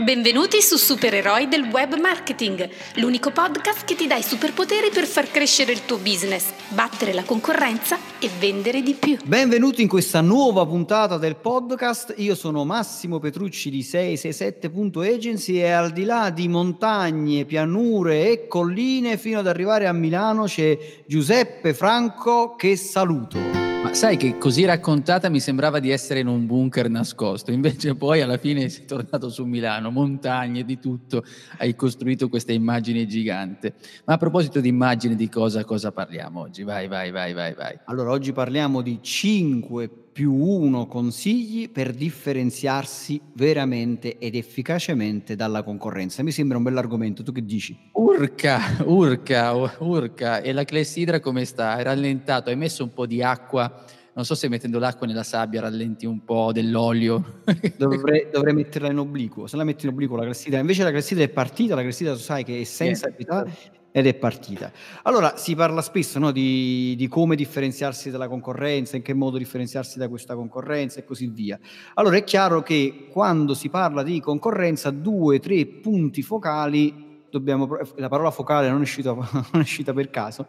Benvenuti su Supereroi del Web Marketing, l'unico podcast che ti dà i superpoteri per far crescere il tuo business, battere la concorrenza e vendere di più. Benvenuti in questa nuova puntata del podcast. Io sono Massimo Petrucci di 667.agency e al di là di montagne, pianure e colline fino ad arrivare a Milano c'è Giuseppe Franco che saluto. Ma sai che così raccontata mi sembrava di essere in un bunker nascosto, invece poi alla fine sei tornato su Milano, montagne, di tutto, hai costruito questa immagine gigante. Ma a proposito di immagine, di cosa, cosa parliamo oggi? Vai, vai, vai, vai, vai. Allora, oggi parliamo di 5 più 1 consigli per differenziarsi veramente ed efficacemente dalla concorrenza. Mi sembra un bell'argomento, tu che dici? Urca, urca, urca. E la clessidra come sta? Hai rallentato, hai messo un po' di acqua non so se mettendo l'acqua nella sabbia rallenti un po' dell'olio. Dovrei, dovrei metterla in obliquo, se la metti in obliquo la clessidra, invece la clessidra è partita, la tu sai che è senza yeah. Ed è partita. Allora si parla spesso no, di, di, come differenziarsi dalla concorrenza, in che modo differenziarsi da questa concorrenza e così via. Allora è chiaro che quando si parla di concorrenza, due, tre punti focali, dobbiamo, la parola focale non è uscita, non è uscita per caso,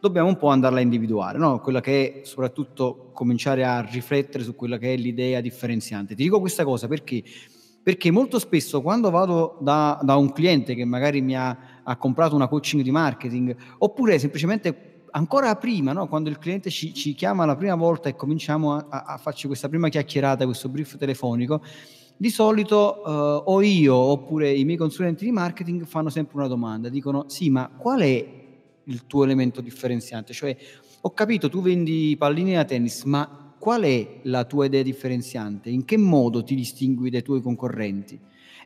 dobbiamo un po' andarla a individuare, no? quella che è soprattutto cominciare a riflettere su quella che è l'idea differenziante. Ti dico questa cosa perché? Perché molto spesso quando vado da, da un cliente che magari mi ha, ha, comprato una coaching di marketing, oppure semplicemente ancora prima, no? quando il cliente ci, ci, chiama la prima volta e cominciamo a, a, farci questa prima chiacchierata, questo brief telefonico, di solito eh, o io oppure i miei consulenti di marketing fanno sempre una domanda, dicono sì, ma qual è il tuo elemento differenziante. Cioè, ho capito, tu vendi palline da tennis, ma qual è la tua idea differenziante? In che modo ti distingui dai tuoi concorrenti?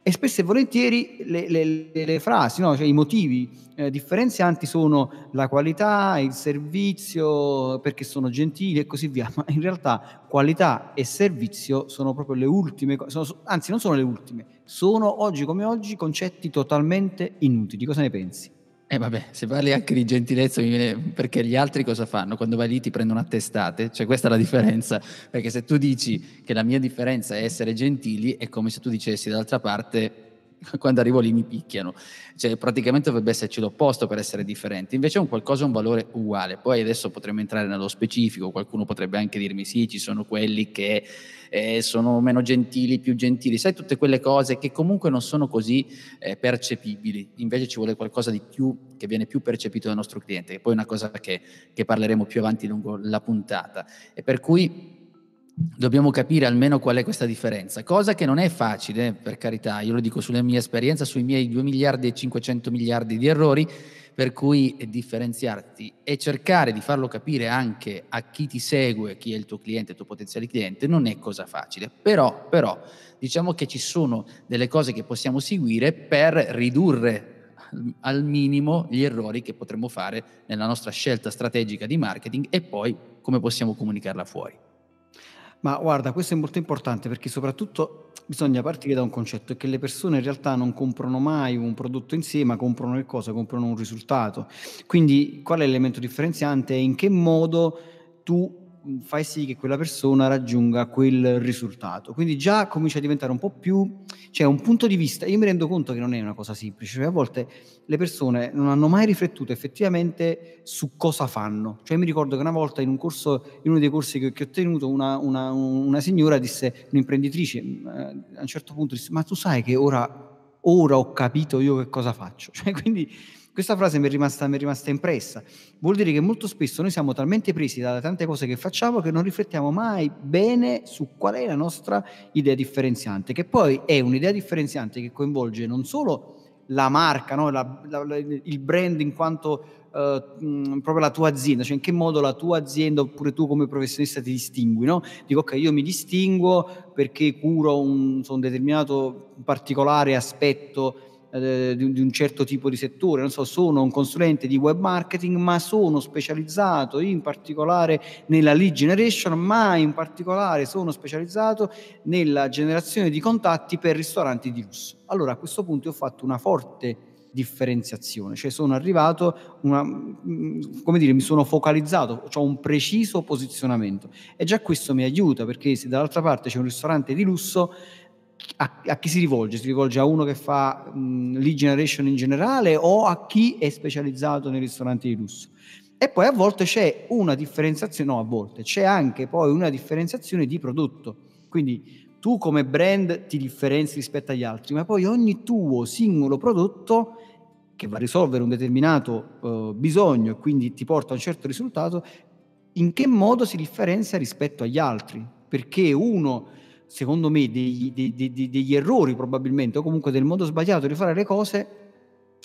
E spesso e volentieri le, le, le frasi, no? cioè i motivi eh, differenzianti sono la qualità, il servizio, perché sono gentili e così via, ma in realtà qualità e servizio sono proprio le ultime cose, anzi non sono le ultime, sono oggi come oggi concetti totalmente inutili. Cosa ne pensi? Eh vabbè, se parli anche di gentilezza, viene... perché gli altri cosa fanno? Quando vai lì ti prendono a testate, cioè questa è la differenza, perché se tu dici che la mia differenza è essere gentili, è come se tu dicessi dall'altra parte quando arrivo lì mi picchiano. Cioè, praticamente dovrebbe esserci l'opposto per essere differenti. Invece è un qualcosa, un valore uguale. Poi adesso potremmo entrare nello specifico, qualcuno potrebbe anche dirmi sì, ci sono quelli che eh, sono meno gentili, più gentili, sai tutte quelle cose che comunque non sono così eh, percepibili. Invece ci vuole qualcosa di più che viene più percepito dal nostro cliente, che poi è una cosa che, che parleremo più avanti lungo la puntata. E per cui dobbiamo capire almeno qual è questa differenza, cosa che non è facile, per carità, io lo dico sulla mia esperienza, sui miei 2 miliardi e 500 miliardi di errori, per cui differenziarti e cercare di farlo capire anche a chi ti segue, chi è il tuo cliente, il tuo potenziale cliente, non è cosa facile. Però, però diciamo che ci sono delle cose che possiamo seguire per ridurre al minimo gli errori che potremmo fare nella nostra scelta strategica di marketing e poi come possiamo comunicarla fuori. Ma guarda, questo è molto importante perché soprattutto bisogna partire da un concetto, è che le persone in realtà non comprano mai un prodotto in sé, ma comprano che cosa? Comprano un risultato. Quindi qual è l'elemento differenziante? In che modo tu fai sì che quella persona raggiunga quel risultato. Quindi già comincia a diventare un po' più, cioè un punto di vista. Io mi rendo conto che non è una cosa semplice, cioè a volte le persone non hanno mai riflettuto effettivamente su cosa fanno. Cioè mi ricordo che una volta in un corso, in uno dei corsi che, che ho tenuto, una, una, una, signora disse, un'imprenditrice, eh, a un certo punto disse, ma tu sai che ora, ora ho capito io che cosa faccio. Cioè, quindi questa frase mi è, rimasta, mi è rimasta impressa. Vuol dire che molto spesso noi siamo talmente presi da tante cose che facciamo che non riflettiamo mai bene su qual è la nostra idea differenziante, che poi è un'idea differenziante che coinvolge non solo la marca, no? la, la, la, il brand in quanto uh, mh, proprio la tua azienda, cioè in che modo la tua azienda oppure tu come professionista ti distingui, no? Dico ok, io mi distinguo perché curo un, un determinato particolare aspetto eh, di, di, un certo tipo di settore, non so, sono un consulente di web marketing, ma sono specializzato in particolare nella lead generation, ma in particolare sono specializzato nella generazione di contatti per ristoranti di lusso. Allora a questo punto ho fatto una forte differenziazione, cioè sono arrivato, una, mm, come dire, mi sono focalizzato, ho un preciso posizionamento e già questo mi aiuta perché se dall'altra parte c'è un ristorante di lusso a, a, chi si rivolge? Si rivolge a uno che fa mh, lead generation in generale o a chi è specializzato nei ristoranti di lusso? E poi a volte c'è una differenziazione, no, a volte c'è anche poi una differenziazione di prodotto. Quindi tu come brand ti differenzi rispetto agli altri, ma poi ogni tuo singolo prodotto che va a risolvere un determinato uh, bisogno e quindi ti porta a un certo risultato, in che modo si differenzia rispetto agli altri? Perché uno, secondo me, degli, degli, degli, errori probabilmente, o comunque del modo sbagliato di fare le cose,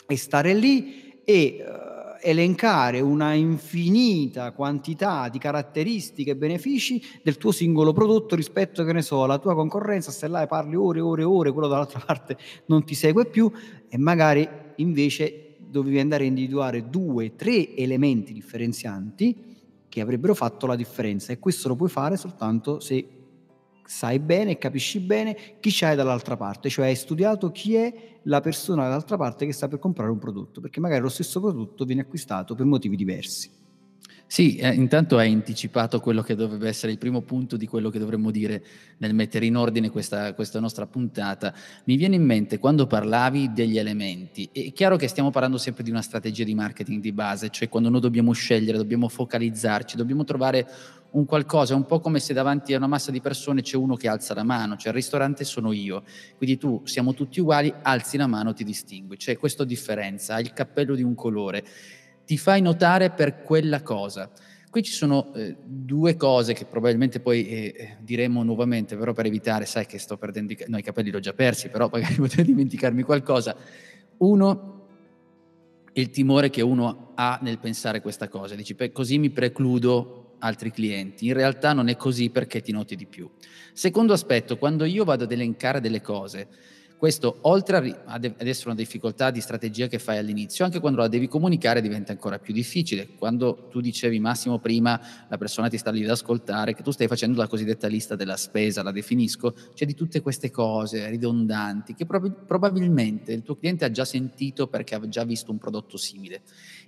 è stare lì e uh, elencare una infinita quantità di caratteristiche e benefici del tuo singolo prodotto rispetto, che ne so, alla tua concorrenza, stai là e parli ore e ore e ore, quello dall'altra parte non ti segue più e magari invece dovevi andare a individuare due, tre elementi differenzianti che avrebbero fatto la differenza e questo lo puoi fare soltanto se sai bene capisci bene chi c'hai dall'altra parte, cioè hai studiato chi è la persona dall'altra parte che sta per comprare un prodotto, perché magari lo stesso prodotto viene acquistato per motivi diversi. Sì, eh, intanto hai anticipato quello che dovrebbe essere il primo punto di quello che dovremmo dire nel mettere in ordine questa, questa, nostra puntata. Mi viene in mente quando parlavi degli elementi, è chiaro che stiamo parlando sempre di una strategia di marketing di base, cioè quando noi dobbiamo scegliere, dobbiamo focalizzarci, dobbiamo trovare un qualcosa, è un po' come se davanti a una massa di persone c'è uno che alza la mano, cioè il ristorante sono io, quindi tu siamo tutti uguali, alzi la mano, ti distingui, c'è questa differenza, hai il cappello di un colore, ti fai notare per quella cosa. Qui ci sono eh, due cose che probabilmente poi eh, eh diremo nuovamente, però per evitare, sai che sto perdendo i, no, i capelli, li ho già persi, però magari potrei dimenticarmi qualcosa. Uno, il timore che uno ha nel pensare questa cosa, dici, così mi precludo altri clienti. In realtà non è così perché ti noti di più. Secondo aspetto, quando io vado ad elencare delle cose, questo, oltre ad essere una difficoltà di strategia che fai all'inizio, anche quando la devi comunicare diventa ancora più difficile. Quando tu dicevi Massimo prima, la persona ti sta lì ad ascoltare, che tu stai facendo la cosiddetta lista della spesa, la definisco, c'è di tutte queste cose ridondanti che prob- probabilmente il tuo cliente ha già sentito perché ha già visto un prodotto simile.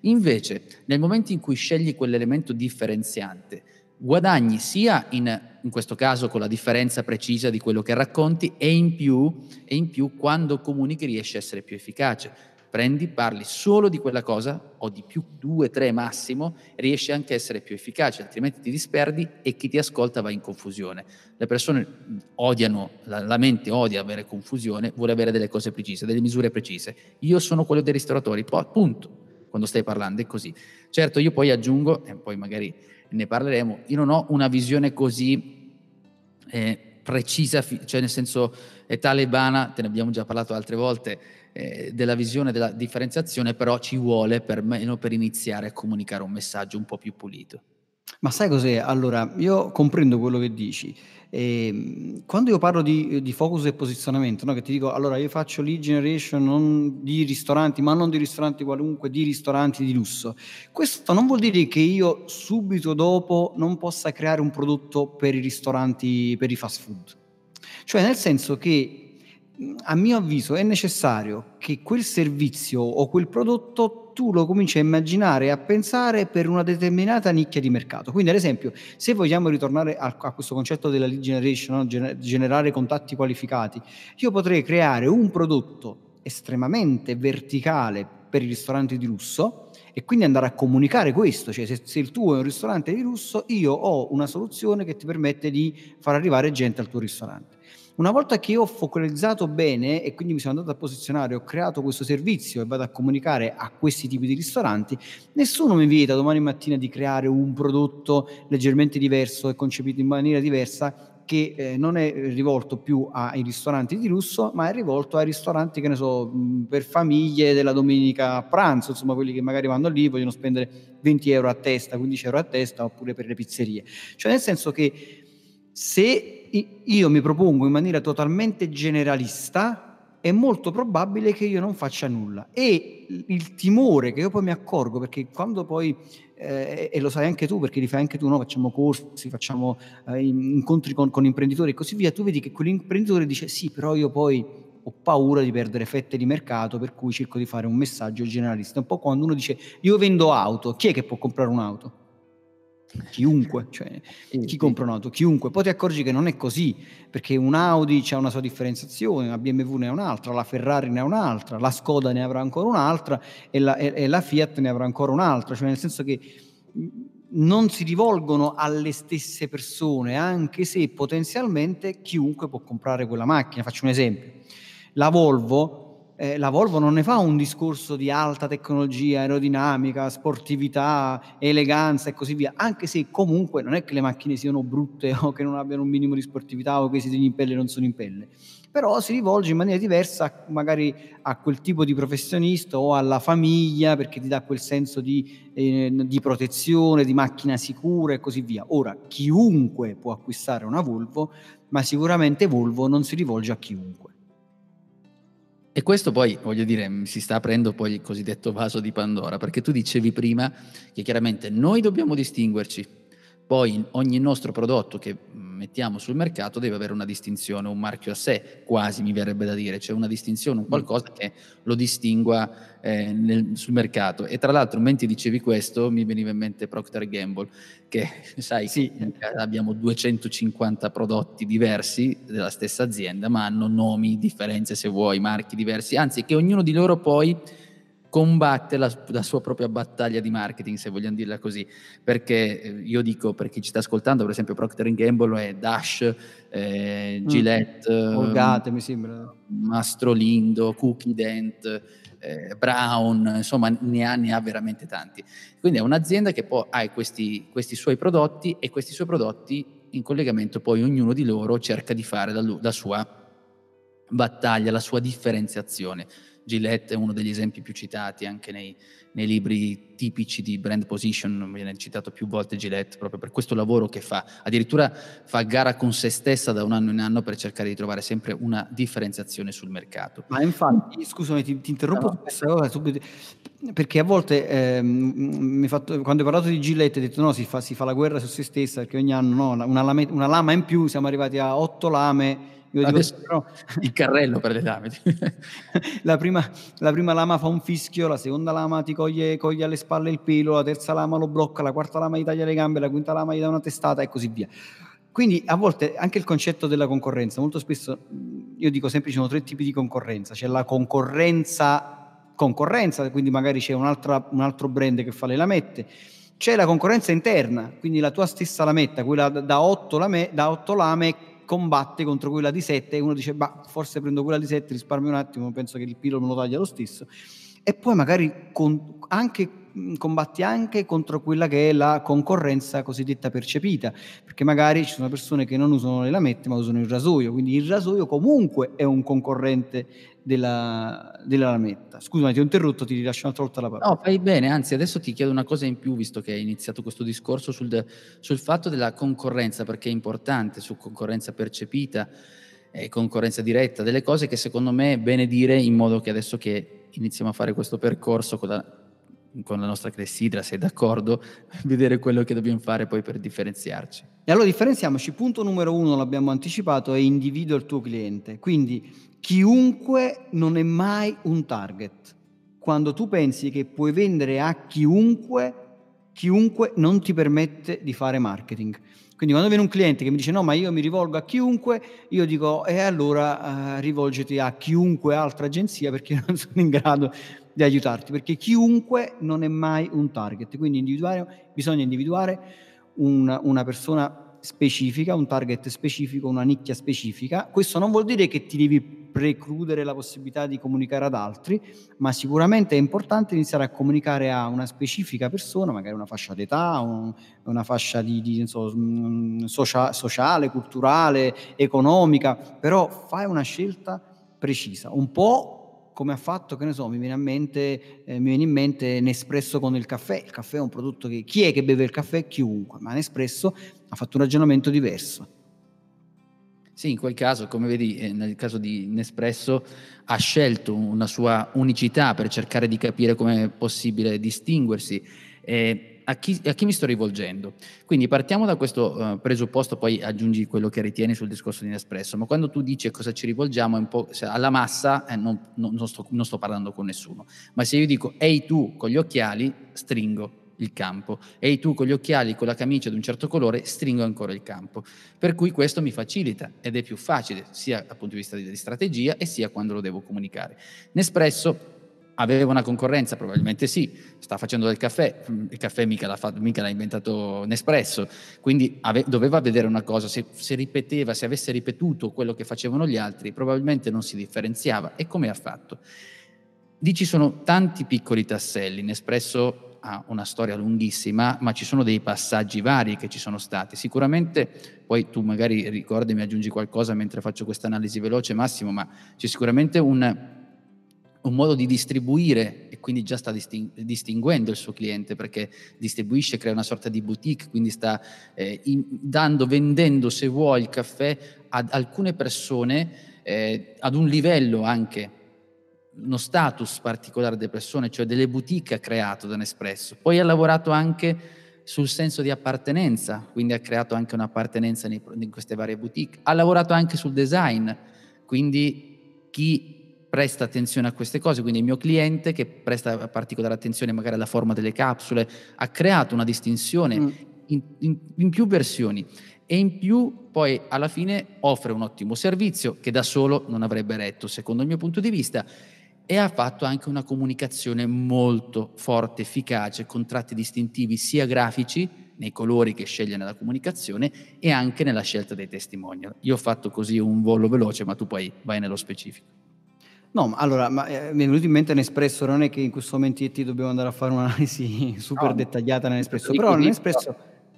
Invece, nel momento in cui scegli quell'elemento differenziante, guadagni sia in, in, questo caso con la differenza precisa di quello che racconti e in, più, e in più quando comunichi riesci a essere più efficace. Prendi, parli solo di quella cosa o di più, due, tre massimo, riesci anche a essere più efficace, altrimenti ti disperdi e chi ti ascolta va in confusione. Le persone odiano, la, la mente odia avere confusione, vuole avere delle cose precise, delle misure precise. Io sono quello dei ristoratori, punto. Quando stai parlando è così. Certo, io poi aggiungo, e poi magari ne parleremo, io non ho una visione così eh, precisa, cioè nel senso è talebana, te ne abbiamo già parlato altre volte, eh, della visione della differenziazione, però ci vuole perlomeno per iniziare a comunicare un messaggio un po' più pulito. Ma sai cos'è? Allora, io comprendo quello che dici. E, quando io parlo di, di focus e posizionamento, no? che ti dico, allora io faccio lead generation di ristoranti, ma non di ristoranti qualunque, di ristoranti di lusso. Questo non vuol dire che io subito dopo non possa creare un prodotto per i ristoranti, per i fast food. Cioè nel senso che a mio avviso è necessario che quel servizio o quel prodotto tu lo cominci a immaginare e a pensare per una determinata nicchia di mercato. Quindi, ad esempio, se vogliamo ritornare a, a questo concetto della lead generation, no? Gener- generare contatti qualificati, io potrei creare un prodotto estremamente verticale per i ristoranti di lusso e quindi andare a comunicare questo, cioè se, se, il tuo è un ristorante di lusso, io ho una soluzione che ti permette di far arrivare gente al tuo ristorante. Una volta che ho focalizzato bene e quindi mi sono andato a posizionare, ho creato questo servizio e vado a comunicare a questi tipi di ristoranti, nessuno mi vieta domani mattina di creare un prodotto leggermente diverso e concepito in maniera diversa che eh, non è rivolto più ai ristoranti di lusso, ma è rivolto ai ristoranti, che ne so, per famiglie della domenica a pranzo, insomma, quelli che magari vanno lì, vogliono spendere 20 euro a testa, 15 euro a testa, oppure per le pizzerie. Cioè, nel senso che se io mi propongo in maniera totalmente generalista, è molto probabile che io non faccia nulla. E il timore che io poi mi accorgo, perché quando poi, eh, e lo sai anche tu, perché li fai anche tu, no? facciamo corsi, facciamo eh, incontri con, con imprenditori e così via, tu vedi che quell'imprenditore dice sì, però io poi ho paura di perdere fette di mercato, per cui cerco di fare un messaggio generalista. Un po' quando uno dice io vendo auto, chi è che può comprare un'auto? Chiunque, cioè chi compra un'auto, chiunque. Poi ti accorgi che non è così, perché un Audi ha una sua differenziazione, la BMW ne ha un'altra, la Ferrari ne ha un'altra, la Skoda ne avrà ancora un'altra e la, e, e la Fiat ne avrà ancora un'altra, cioè nel senso che non si rivolgono alle stesse persone, anche se potenzialmente chiunque può comprare quella macchina. Faccio un esempio. La Volvo eh, la Volvo non ne fa un discorso di alta tecnologia, aerodinamica, sportività, eleganza e così via, anche se comunque non è che le macchine siano brutte o che non abbiano un minimo di sportività o che i sedili in pelle non sono in pelle, però si rivolge in maniera diversa magari a quel tipo di professionista o alla famiglia perché ti dà quel senso di, eh, di protezione, di macchina sicura e così via. Ora, chiunque può acquistare una Volvo, ma sicuramente Volvo non si rivolge a chiunque. E questo poi, voglio dire, si sta aprendo poi il cosiddetto vaso di Pandora, perché tu dicevi prima che chiaramente noi dobbiamo distinguerci, poi ogni nostro prodotto che mettiamo sul mercato deve avere una distinzione, un marchio a sé, quasi mi verrebbe da dire, cioè una distinzione, un mm. qualcosa che lo distingua eh, nel, sul mercato. E tra l'altro, mentre dicevi questo, mi veniva in mente Procter Gamble, che sai, sì. abbiamo 250 prodotti diversi della stessa azienda, ma hanno nomi, differenze se vuoi, marchi diversi, anzi che ognuno di loro poi combatte la, la, sua propria battaglia di marketing, se vogliamo dirla così, perché eh, io dico, per chi ci sta ascoltando, per esempio Procter Gamble è Dash, eh, mm. Gillette, mm. Olgate, mi sembra. Mastrolindo, Cookie Dent, eh, Brown, insomma ne ha, ne ha, veramente tanti. Quindi è un'azienda che poi ha questi, questi suoi prodotti e questi suoi prodotti in collegamento poi ognuno di loro cerca di fare la, la sua battaglia, la sua differenziazione. Gillette è uno degli esempi più citati anche nei, nei, libri tipici di brand position, viene citato più volte Gillette proprio per questo lavoro che fa. Addirittura fa gara con se stessa da un anno in anno per cercare di trovare sempre una differenziazione sul mercato. Ma infatti, scusami, ti, ti interrompo no. su questa cosa subito, perché a volte ehm, fatto, quando hai parlato di Gillette hai detto no, si fa, si fa, la guerra su se stessa perché ogni anno no, una, lame, una lama in più, siamo arrivati a otto lame io Adesso dico, però, il carrello per le lame. la, prima, la, prima, lama fa un fischio, la seconda lama ti coglie, coglie, alle spalle il pelo, la terza lama lo blocca, la quarta lama gli taglia le gambe, la quinta lama gli dà una testata e così via. Quindi a volte anche il concetto della concorrenza, molto spesso io dico sempre ci sono tre tipi di concorrenza, c'è la concorrenza concorrenza, quindi magari c'è un, altro brand che fa le lamette, c'è la concorrenza interna, quindi la tua stessa lametta, quella da 8 lame, da 8 lame combatte contro quella di 7 e uno dice, bah, forse prendo quella di 7, risparmio un attimo, penso che il pilo me lo taglia lo stesso. E poi magari con, anche, combatti anche contro quella che è la concorrenza cosiddetta percepita, perché magari ci sono persone che non usano le lamette ma usano il rasoio, quindi il rasoio comunque è un concorrente della, della lametta. Scusami, ti ho interrotto, ti rilascio un'altra volta la parola. No, fai bene, anzi adesso ti chiedo una cosa in più, visto che hai iniziato questo discorso sul, sul fatto della concorrenza, perché è importante, su concorrenza percepita e concorrenza diretta, delle cose che secondo me è bene dire in modo che adesso che iniziamo a fare questo percorso con la, con la nostra clessidra, sei d'accordo, vedere quello che dobbiamo fare poi per differenziarci. E allora differenziamoci, punto numero uno, l'abbiamo anticipato, è individua il tuo cliente, quindi chiunque non è mai un target. Quando tu pensi che puoi vendere a chiunque, chiunque non ti permette di fare marketing. Quindi quando viene un cliente che mi dice no, ma io mi rivolgo a chiunque, io dico e eh, allora eh, rivolgiti a chiunque altra agenzia perché non sono in grado di aiutarti, perché chiunque non è mai un target. Quindi individuare, bisogna individuare un, una persona specifica, un target specifico, una nicchia specifica. Questo non vuol dire che ti devi precludere la possibilità di comunicare ad altri, ma sicuramente è importante iniziare a comunicare a una specifica persona, magari una fascia d'età, un, una fascia di, di so, mm, socia, sociale, culturale, economica, però fai una scelta precisa, un po' come ha fatto, che ne so, mi viene, mente, eh, mi viene in mente Nespresso con il caffè. Il caffè è un prodotto che chi è che beve il caffè? Chiunque, ma Nespresso ha fatto un ragionamento diverso sì, in quel caso, come vedi, eh, nel caso di Nespresso, ha scelto una sua unicità per cercare di capire come è possibile distinguersi. Eh, a, chi, a, chi, mi sto rivolgendo? Quindi partiamo da questo uh, presupposto, poi aggiungi quello che ritieni sul discorso di Nespresso, ma quando tu dici a cosa ci rivolgiamo, alla massa eh, non, non, non, sto, non sto parlando con nessuno, ma se io dico ehi tu con gli occhiali, stringo il campo e tu con gli occhiali, con la camicia di un certo colore, stringo ancora il campo. Per cui questo mi facilita ed è più facile sia dal punto di vista di strategia e sia quando lo devo comunicare. Nespresso Aveva una concorrenza? Probabilmente sì, sta facendo del caffè, il caffè mica l'ha, fatto, mica l'ha inventato Nespresso, quindi ave, doveva vedere una cosa, se, se, ripeteva, se avesse ripetuto quello che facevano gli altri, probabilmente non si differenziava. E come ha fatto? Lì ci sono tanti piccoli tasselli, Nespresso ha una storia lunghissima, ma ci sono dei passaggi vari che ci sono stati. Sicuramente, poi tu magari ricordi mi aggiungi qualcosa mentre faccio questa analisi veloce, Massimo, ma c'è sicuramente un un modo di distribuire e quindi già sta distinguendo il suo cliente perché distribuisce, crea una sorta di boutique, quindi sta eh, in, dando, vendendo se vuoi il caffè ad alcune persone eh, ad un livello anche, uno status particolare delle persone, cioè delle boutique ha creato da Nespresso. Poi ha lavorato anche sul senso di appartenenza, quindi ha creato anche un'appartenenza in queste varie boutique. Ha lavorato anche sul design, quindi chi presta attenzione a queste cose, quindi il mio cliente che presta particolare attenzione magari alla forma delle capsule, ha creato una distinzione mm. in, in, in più versioni e in più poi alla fine offre un ottimo servizio che da solo non avrebbe retto, secondo il mio punto di vista, e ha fatto anche una comunicazione molto forte, efficace, con tratti distintivi sia grafici, nei colori che sceglie nella comunicazione, e anche nella scelta dei testimonial. Io ho fatto così un volo veloce, ma tu poi vai nello specifico. No, ma allora, ma, eh, mi è venuto in mente Nespresso, non è che in questo momento ti dobbiamo andare a fare un'analisi super no, dettagliata nell'Espresso, però nell'Espresso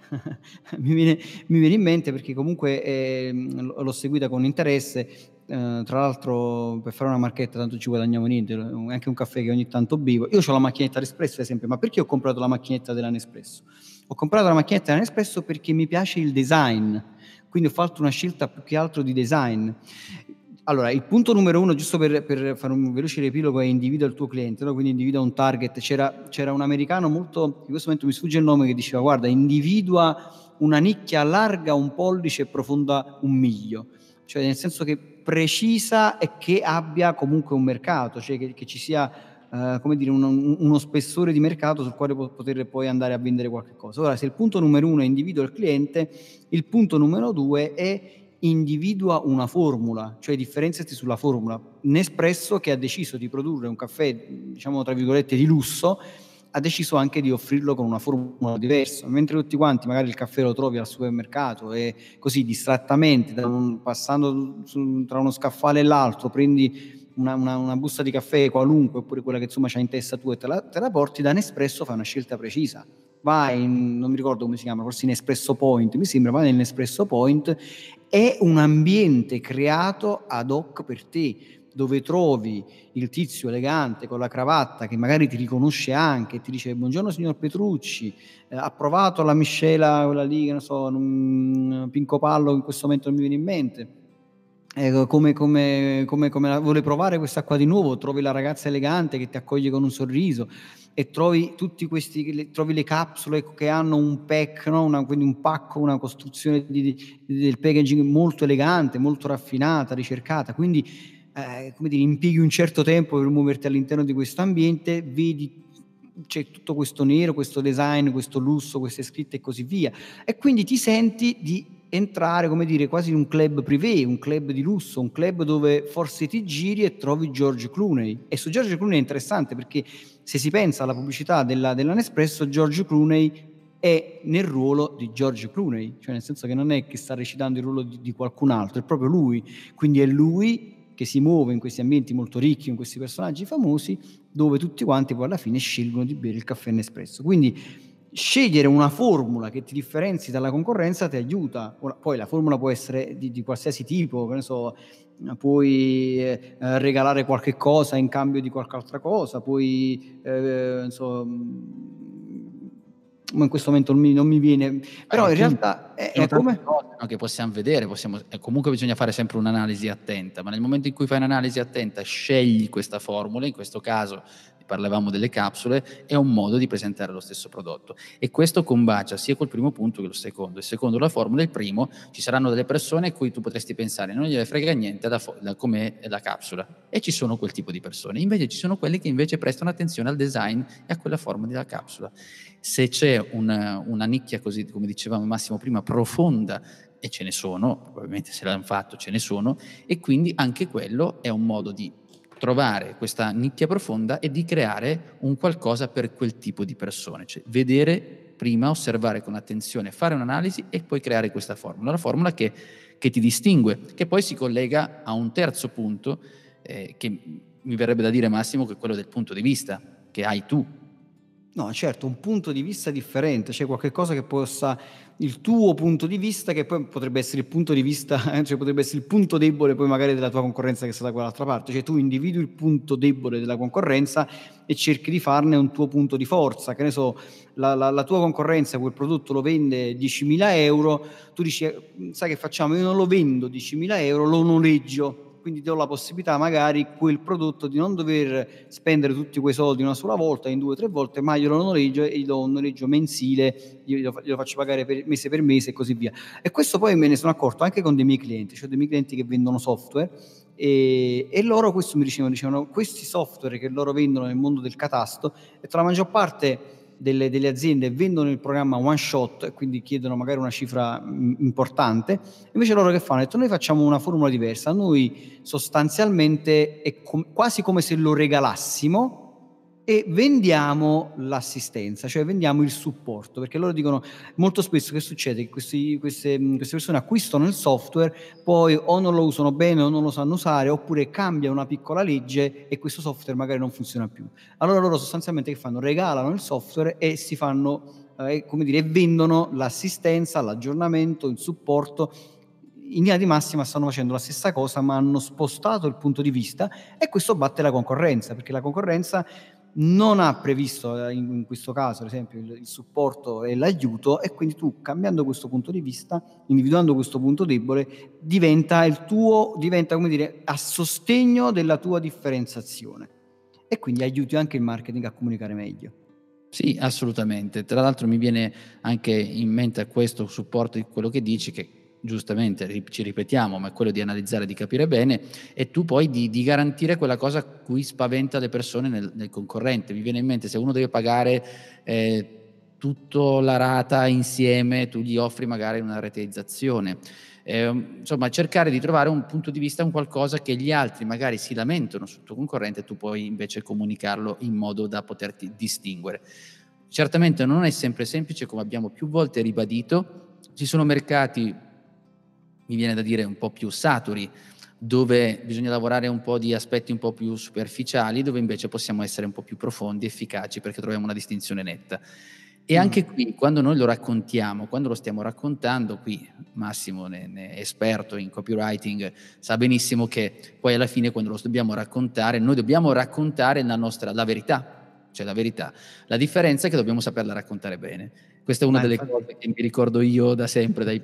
mi, viene, mi viene in mente perché comunque eh, l'ho seguita con interesse, eh, tra l'altro per fare una marchetta tanto ci guadagniamo niente, anche un caffè che ogni tanto bevo. Io ho la macchinetta Nespresso ad esempio, ma perché ho comprato la macchinetta della Nespresso? Ho comprato la macchinetta della Nespresso perché mi piace il design, quindi ho fatto una scelta più che altro di design. Allora, il punto numero uno, giusto per, per fare un veloce riepilogo, è individua il tuo cliente, no? quindi individua un target. C'era, c'era, un americano molto, in questo momento mi sfugge il nome, che diceva guarda, individua una nicchia larga un pollice e profonda un miglio, cioè nel senso che precisa e che abbia comunque un mercato, cioè che, che ci sia Uh, come dire, uno, uno, spessore di mercato sul quale poter poi andare a vendere qualche cosa. Ora, se il punto numero uno è individua il cliente, il punto numero due è individua una formula, cioè differenziati sulla formula. Nespresso che ha deciso di produrre un caffè, diciamo tra virgolette, di lusso, ha deciso anche di offrirlo con una formula diversa, mentre tutti quanti magari il caffè lo trovi al supermercato e così distrattamente, un, passando su, tra uno scaffale e l'altro, prendi una, una, una, busta di caffè qualunque, oppure quella che insomma c'hai in testa tu e te la, te la porti, da Nespresso fai una scelta precisa. Vai, in, non mi ricordo come si chiama, forse in Espresso Point, mi sembra, vai nell'Espresso Point è un ambiente creato ad hoc per te, dove trovi il tizio elegante con la cravatta che magari ti riconosce anche, ti dice buongiorno signor Petrucci, eh, ha provato la miscela, quella lì, che non so, un Pinco Pallo in questo momento non mi viene in mente. Eh, come, come, come, come vuole provare quest'acqua di nuovo, trovi la ragazza elegante che ti accoglie con un sorriso e trovi tutti questi, le, trovi le capsule che hanno un pack, no? una, quindi un pacco, una costruzione di, di, del packaging molto elegante, molto raffinata, ricercata, quindi eh, come dire, impieghi un certo tempo per muoverti all'interno di questo ambiente, vedi c'è tutto questo nero, questo design, questo lusso, queste scritte e così via, e quindi ti senti di entrare, come dire, quasi in un club privé, un club di lusso, un club dove forse ti giri e trovi George Clooney. E su George Clooney è interessante perché se si pensa alla pubblicità della, della Nespresso, George Clooney è nel ruolo di George Clooney, cioè nel senso che non è che sta recitando il ruolo di, di qualcun altro, è proprio lui, quindi è lui che si muove in questi ambienti molto ricchi, in questi personaggi famosi, dove tutti quanti poi alla fine scelgono di bere il caffè Nespresso. Quindi scegliere una formula che ti differenzi dalla concorrenza ti aiuta. Poi la formula può essere di, di qualsiasi tipo, che ne so, puoi eh, regalare qualche cosa in cambio di qualche altra cosa, puoi, eh, insomma, ma in questo momento non mi, non mi viene, però eh, in realtà è, è come... Che possiamo vedere, possiamo, comunque bisogna fare sempre un'analisi attenta, ma nel momento in cui fai un'analisi attenta scegli questa formula, in questo caso parlavamo delle capsule, è un modo di presentare lo stesso prodotto. E questo combacia sia col primo punto che lo secondo. Il secondo la formula, il primo, ci saranno delle persone a cui tu potresti pensare, non gliene frega niente da, da com'è la capsula. E ci sono quel tipo di persone. Invece ci sono quelli che invece prestano attenzione al design e a quella forma della capsula. Se c'è una, una nicchia, così come dicevamo Massimo prima, profonda e ce ne sono, probabilmente se l'hanno fatto ce ne sono, e quindi anche quello è un modo di trovare questa nicchia profonda e di creare un qualcosa per quel tipo di persone, cioè vedere prima, osservare con attenzione, fare un'analisi e poi creare questa formula, la formula che, che ti distingue, che poi si collega a un terzo punto eh, che mi verrebbe da dire Massimo che è quello del punto di vista che hai tu No, certo, un punto di vista differente, cioè qualcosa che possa il tuo punto di vista, che poi potrebbe essere il punto di vista, cioè potrebbe essere il punto debole poi magari della tua concorrenza che sta da quell'altra parte, cioè tu individui il punto debole della concorrenza e cerchi di farne un tuo punto di forza, che ne so, la, la, la tua concorrenza quel prodotto lo vende 10.000 euro, tu dici, sai che facciamo, io non lo vendo 10.000 euro, lo noleggio quindi do la possibilità magari quel prodotto di non dover spendere tutti quei soldi una sola volta, in due o tre volte, ma io lo noleggio e gli do un noleggio mensile, io glielo faccio pagare per mese per mese e così via. E questo poi me ne sono accorto anche con dei miei clienti, cioè dei miei clienti che vendono software e, e loro questo mi dicevano, dicevano questi software che loro vendono nel mondo del catasto, e tra la maggior parte delle, delle, aziende vendono il programma one shot quindi chiedono magari una cifra m, importante, invece loro che fanno? Detto noi facciamo una formula diversa, noi sostanzialmente è com- quasi come se lo regalassimo e vendiamo l'assistenza, cioè vendiamo il supporto, perché loro dicono molto spesso che succede che questi, queste, queste, persone acquistano il software, poi o non lo usano bene o non lo sanno usare, oppure cambia una piccola legge e questo software magari non funziona più. Allora loro sostanzialmente che fanno? Regalano il software e si fanno, eh, come dire, vendono l'assistenza, l'aggiornamento, il supporto in linea di massima stanno facendo la stessa cosa, ma hanno spostato il punto di vista e questo batte la concorrenza, perché la concorrenza non ha previsto eh, in, questo caso, ad esempio, il, supporto e l'aiuto e quindi tu cambiando questo punto di vista, individuando questo punto debole, diventa il tuo, diventa come dire, a sostegno della tua differenziazione e quindi aiuti anche il marketing a comunicare meglio. Sì, assolutamente. Tra l'altro mi viene anche in mente questo supporto di quello che dici che giustamente ci ripetiamo, ma è quello di analizzare, di capire bene, e tu poi di, di garantire quella cosa cui spaventa le persone nel, nel, concorrente. Mi viene in mente se uno deve pagare eh, tutta la rata insieme, tu gli offri magari una rateizzazione. Eh, insomma, cercare di trovare un punto di vista, un qualcosa che gli altri magari si lamentano sul tuo concorrente e tu puoi invece comunicarlo in modo da poterti distinguere. Certamente non è sempre semplice, come abbiamo più volte ribadito, ci sono mercati mi viene da dire un po' più saturi, dove bisogna lavorare un po' di aspetti un po' più superficiali, dove invece possiamo essere un po' più profondi, efficaci, perché troviamo una distinzione netta. E mm. anche qui, quando noi lo raccontiamo, quando lo stiamo raccontando, qui Massimo, ne, ne esperto in copywriting, sa benissimo che poi alla fine, quando lo dobbiamo raccontare, noi dobbiamo raccontare la nostra la verità, cioè la verità. La differenza è che dobbiamo saperla raccontare bene. Questa è una Ma delle infatti... cose che mi ricordo io da sempre, dai,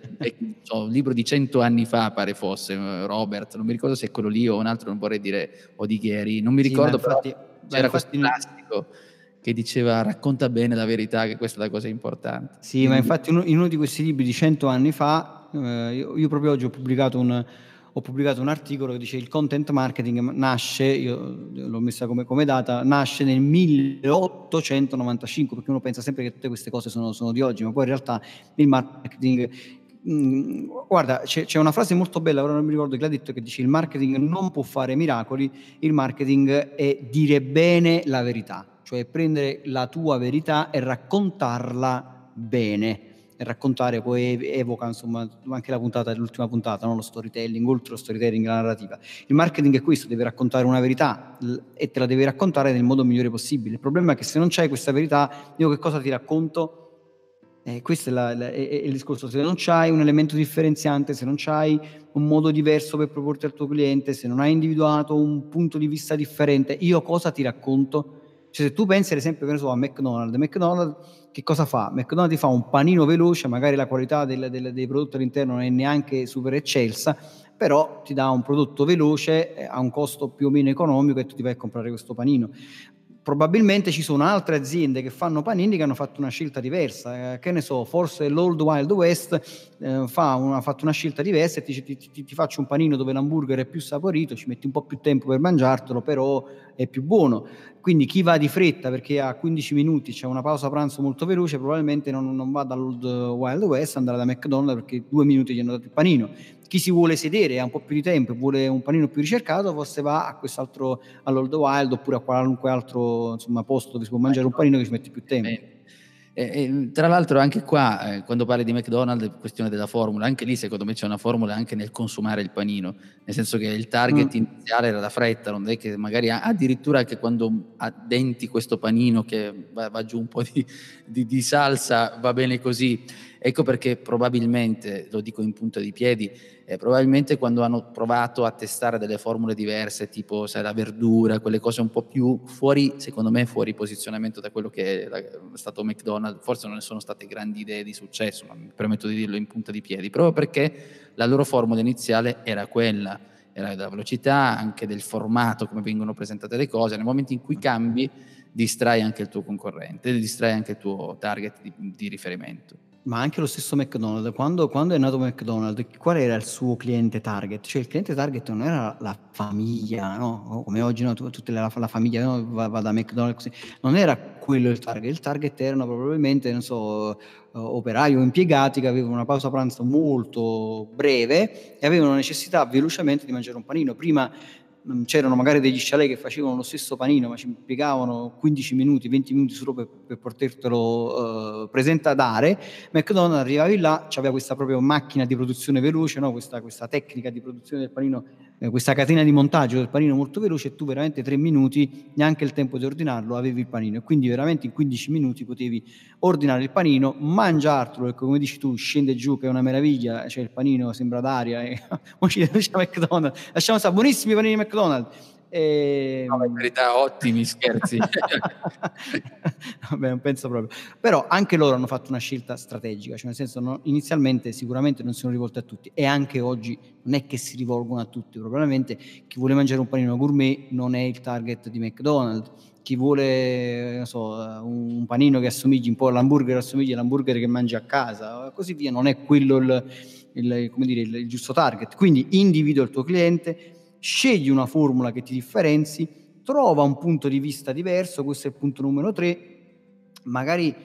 so, un libro di cento anni fa pare fosse, eh, Robert, non mi ricordo se è quello lì o un altro, non vorrei dire Odighieri, non mi ricordo, sì, infatti, però c'era questo classico che diceva racconta bene la verità, che questa è la cosa importante. Sì, Quindi... ma infatti in uno di questi libri di cento anni fa, eh, io, io proprio oggi ho pubblicato un ho pubblicato un articolo che dice il content marketing nasce, io l'ho messa come, come data, nasce nel 1895, perché uno pensa sempre che tutte queste cose sono, sono di oggi, ma poi in realtà il marketing mm, guarda, c'è, c'è, una frase molto bella, ora non mi ricordo chi l'ha detto, che dice il marketing non può fare miracoli, il marketing è dire bene la verità, cioè prendere la tua verità e raccontarla bene raccontare poi evoca insomma anche la puntata l'ultima puntata, no? lo storytelling, oltre lo storytelling, la narrativa. Il marketing è questo, deve raccontare una verità e te la deve raccontare nel modo migliore possibile. Il problema è che se non c'hai questa verità, io che cosa ti racconto? Eh, questo è, la, la, è, è, il discorso, se non c'hai un elemento differenziante, se non c'hai un modo diverso per proporti al tuo cliente, se non hai individuato un punto di vista differente, io cosa ti racconto? Cioè se tu pensi ad esempio so, a McDonald's, McDonald's che cosa fa? McDonald's fa un panino veloce, magari la qualità del, del, dei prodotti all'interno non è neanche super eccelsa, però ti dà un prodotto veloce eh, a un costo più o meno economico e tu ti vai a comprare questo panino. Probabilmente ci sono altre aziende che fanno panini che hanno fatto una scelta diversa. Eh, che ne so, forse l'Old Wild West eh, fa una, ha fatto una scelta diversa e ti ti, ti, ti, faccio un panino dove l'hamburger è più saporito, ci metti un po' più tempo per mangiartelo, però è più buono. Quindi chi va di fretta perché ha 15 minuti, c'è una pausa pranzo molto veloce, probabilmente non, non va dall'Old Wild West, andrà da McDonald's perché due minuti gli hanno dato il panino chi si vuole sedere ha un po' più di tempo e vuole un panino più ricercato, forse va a quest'altro all'Old Wild oppure a qualunque altro insomma, posto dove si può mangiare un panino che ci mette più tempo. E, e, tra l'altro anche qua, eh, quando parli di McDonald's, questione della formula, anche lì secondo me c'è una formula anche nel consumare il panino, nel senso che il target mm. iniziale era la fretta, non è che magari addirittura anche quando addenti questo panino che va, va giù un po' di, di, di salsa, va bene così Ecco perché probabilmente, lo dico in punta di piedi, eh, probabilmente quando hanno provato a testare delle formule diverse, tipo sai, la verdura, quelle cose un po' più fuori, secondo me, fuori posizionamento da quello che è stato McDonald's, forse non ne sono state grandi idee di successo, ma mi permetto di dirlo in punta di piedi, proprio perché la loro formula iniziale era quella, era della velocità, anche del formato, come vengono presentate le cose, nel momento in cui cambi distrai anche il tuo concorrente, distrai anche il tuo target di, di riferimento. Ma anche lo stesso McDonald's, quando, quando, è nato McDonald's, qual era il suo cliente target? Cioè il cliente target non era la famiglia, no? come oggi no? tutta la, la famiglia no? va, va, da McDonald's, così. non era quello il target, il target erano probabilmente, non so, operai o impiegati che avevano una pausa pranzo molto breve e avevano necessità velocemente di mangiare un panino. Prima c'erano magari degli chalet che facevano lo stesso panino, ma ci impiegavano 15 minuti, 20 minuti solo per, per potertelo uh, presentare. McDonald's arrivavi là, aveva questa propria macchina di produzione veloce, no? questa, questa, tecnica di produzione del panino, eh, questa catena di montaggio del panino molto veloce e tu veramente tre minuti, neanche il tempo di ordinarlo, avevi il panino. E quindi veramente in 15 minuti potevi ordinare il panino, mangiartelo e come dici tu scende giù che è una meraviglia, cioè il panino sembra d'aria e ci lasciamo McDonald's, lasciamo sta buonissimi panini McDonald's. E... No, in verità ottimi scherzi. Vabbè, non penso proprio. Però anche loro hanno fatto una scelta strategica, cioè nel senso no, inizialmente sicuramente non si sono rivolti a tutti e anche oggi non è che si rivolgono a tutti, probabilmente chi vuole mangiare un panino gourmet non è il target di McDonald's, chi vuole so, un panino che assomigli un po' all'hamburger, assomiglia all'hamburger che mangia a casa, così via, non è quello il, il, dire, il, il giusto target. Quindi individua il tuo cliente, scegli una formula che ti differenzi, trova un punto di vista diverso, questo è il punto numero tre, magari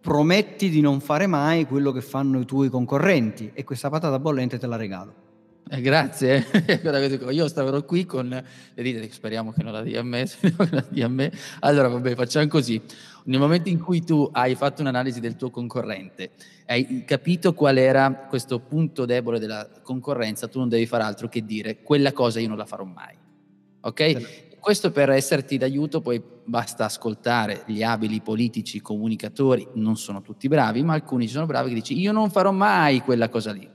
prometti di non fare mai quello che fanno i tuoi concorrenti e questa patata bollente te la regalo. Eh, grazie, io stavo qui con le dita, speriamo che non la dia a me, la dia a me. Allora vabbè, facciamo così. Nel momento in cui tu hai fatto un'analisi del tuo concorrente, hai capito qual era questo punto debole della concorrenza, tu non devi fare altro che dire quella cosa io non la farò mai. Ok? Questo per esserti d'aiuto, poi basta ascoltare gli abili politici, comunicatori, non sono tutti bravi, ma alcuni sono bravi che dici io non farò mai quella cosa lì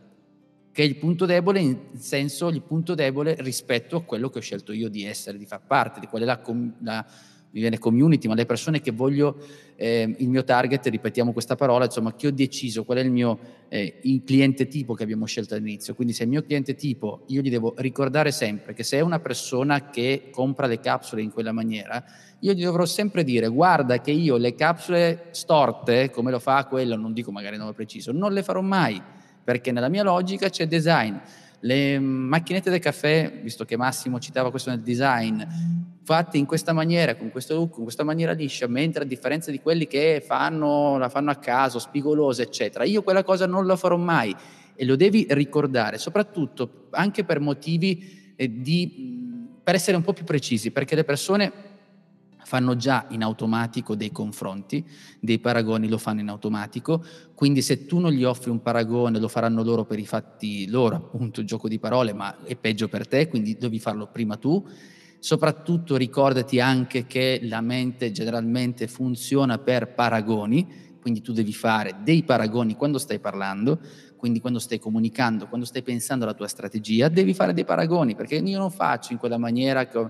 che è il punto debole in senso il punto debole rispetto a quello che ho scelto io di essere, di far parte, di qual è la, com- la mi viene community, ma le persone che voglio, eh, il mio target, ripetiamo questa parola, insomma, che ho deciso qual è il mio eh, il cliente tipo che abbiamo scelto all'inizio. Quindi se il mio cliente tipo, io gli devo ricordare sempre che se è una persona che compra le capsule in quella maniera, io gli dovrò sempre dire guarda che io le capsule storte, come lo fa quello, non dico magari nome preciso, non le farò mai perché nella mia logica c'è design. Le macchinette del caffè, visto che Massimo citava questo nel design, fatte in questa maniera, con questo look, con questa maniera liscia, mentre a differenza di quelli che fanno, la fanno a caso, spigolose, eccetera, io quella cosa non la farò mai e lo devi ricordare, soprattutto anche per motivi eh, di, per essere un po' più precisi, perché le persone fanno già in automatico dei confronti, dei paragoni lo fanno in automatico, quindi se tu non gli offri un paragone lo faranno loro per i fatti loro, appunto gioco di parole, ma è peggio per te, quindi devi farlo prima tu. Soprattutto ricordati anche che la mente generalmente funziona per paragoni, quindi tu devi fare dei paragoni quando stai parlando, quindi quando stai comunicando, quando stai pensando alla tua strategia, devi fare dei paragoni, perché io non faccio in quella maniera che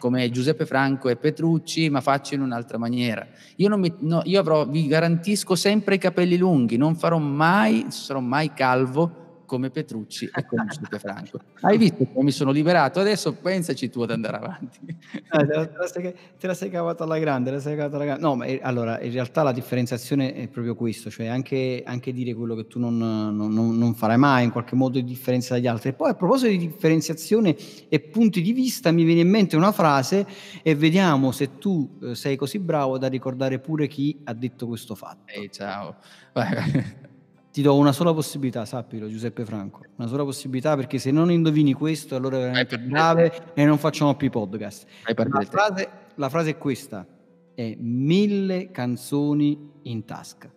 come Giuseppe Franco e Petrucci, ma faccio in un'altra maniera. Io, mi, no, io avrò, vi garantisco sempre i capelli lunghi, non farò mai, sarò mai calvo come Petrucci e come Giuseppe Franco. Hai visto come mi sono liberato? Adesso pensaci tu ad andare avanti. Eh, te, la, te, la sei, te, la, sei, cavata alla grande, la sei cavata alla grande. No, ma eh, allora, in realtà la differenziazione è proprio questo, cioè anche, anche dire quello che tu non, non, non, farai mai, in qualche modo di differenza dagli altri. E poi a proposito di differenziazione e punti di vista, mi viene in mente una frase e vediamo se tu eh, sei così bravo da ricordare pure chi ha detto questo fatto. Ehi, ciao. Vai. Ti do una sola possibilità, sappilo Giuseppe Franco, una sola possibilità perché se non indovini questo allora è veramente grave e non facciamo più podcast. La frase, la frase è questa, è mille canzoni in tasca.